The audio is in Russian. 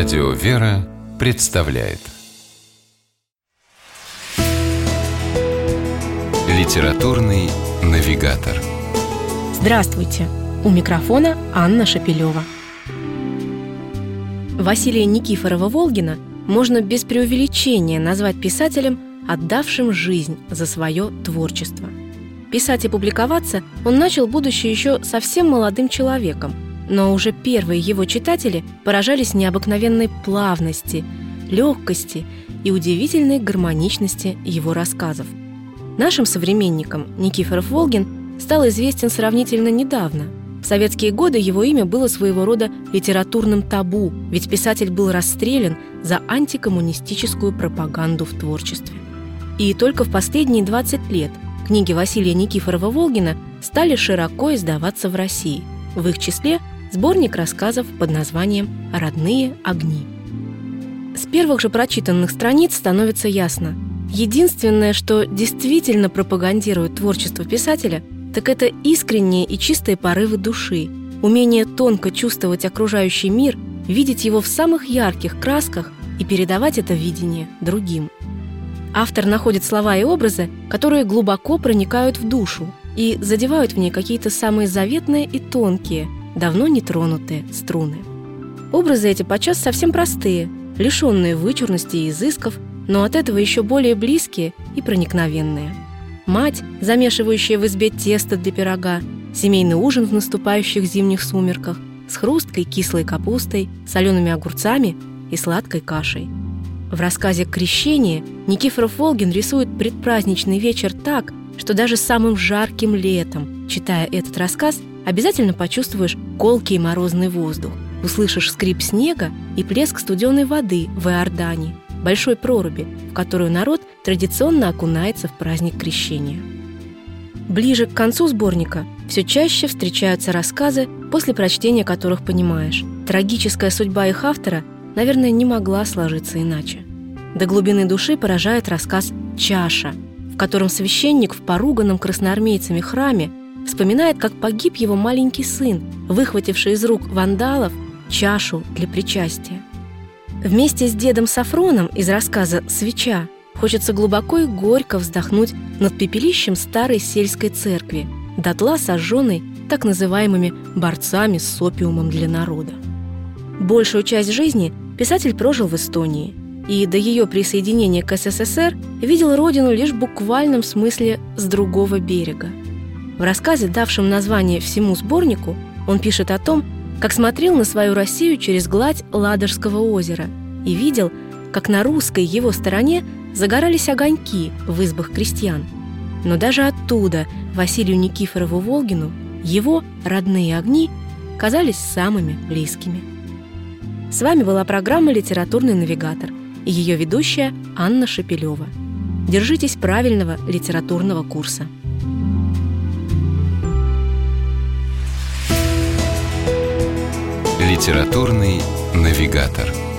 Радио «Вера» представляет Литературный навигатор Здравствуйте! У микрофона Анна Шапилева. Василия Никифорова-Волгина можно без преувеличения назвать писателем, отдавшим жизнь за свое творчество. Писать и публиковаться он начал, будучи еще совсем молодым человеком – но уже первые его читатели поражались необыкновенной плавности, легкости и удивительной гармоничности его рассказов. Нашим современникам Никифоров Волгин стал известен сравнительно недавно. В советские годы его имя было своего рода литературным табу, ведь писатель был расстрелян за антикоммунистическую пропаганду в творчестве. И только в последние 20 лет книги Василия Никифорова-Волгина стали широко издаваться в России. В их числе сборник рассказов под названием «Родные огни». С первых же прочитанных страниц становится ясно. Единственное, что действительно пропагандирует творчество писателя, так это искренние и чистые порывы души, умение тонко чувствовать окружающий мир, видеть его в самых ярких красках и передавать это видение другим. Автор находит слова и образы, которые глубоко проникают в душу и задевают в ней какие-то самые заветные и тонкие – давно не тронутые струны. Образы эти подчас совсем простые, лишенные вычурности и изысков, но от этого еще более близкие и проникновенные. Мать, замешивающая в избе тесто для пирога, семейный ужин в наступающих зимних сумерках с хрусткой кислой капустой, солеными огурцами и сладкой кашей. В рассказе «Крещение» Никифоров Волгин рисует предпраздничный вечер так, что даже самым жарким летом, читая этот рассказ, обязательно почувствуешь колкий морозный воздух, услышишь скрип снега и плеск студеной воды в Иордане, большой проруби, в которую народ традиционно окунается в праздник крещения. Ближе к концу сборника все чаще встречаются рассказы, после прочтения которых понимаешь, трагическая судьба их автора, наверное, не могла сложиться иначе. До глубины души поражает рассказ «Чаша», в котором священник в поруганном красноармейцами храме вспоминает, как погиб его маленький сын, выхвативший из рук вандалов чашу для причастия. Вместе с дедом Сафроном из рассказа «Свеча» хочется глубоко и горько вздохнуть над пепелищем старой сельской церкви, дотла сожженной так называемыми борцами с опиумом для народа. Большую часть жизни писатель прожил в Эстонии и до ее присоединения к СССР видел родину лишь в буквальном смысле с другого берега – в рассказе, давшем название всему сборнику, он пишет о том, как смотрел на свою Россию через гладь Ладожского озера и видел, как на русской его стороне загорались огоньки в избах крестьян. Но даже оттуда Василию Никифорову Волгину его родные огни казались самыми близкими. С вами была программа «Литературный навигатор» и ее ведущая Анна Шапилева. Держитесь правильного литературного курса. Литературный навигатор.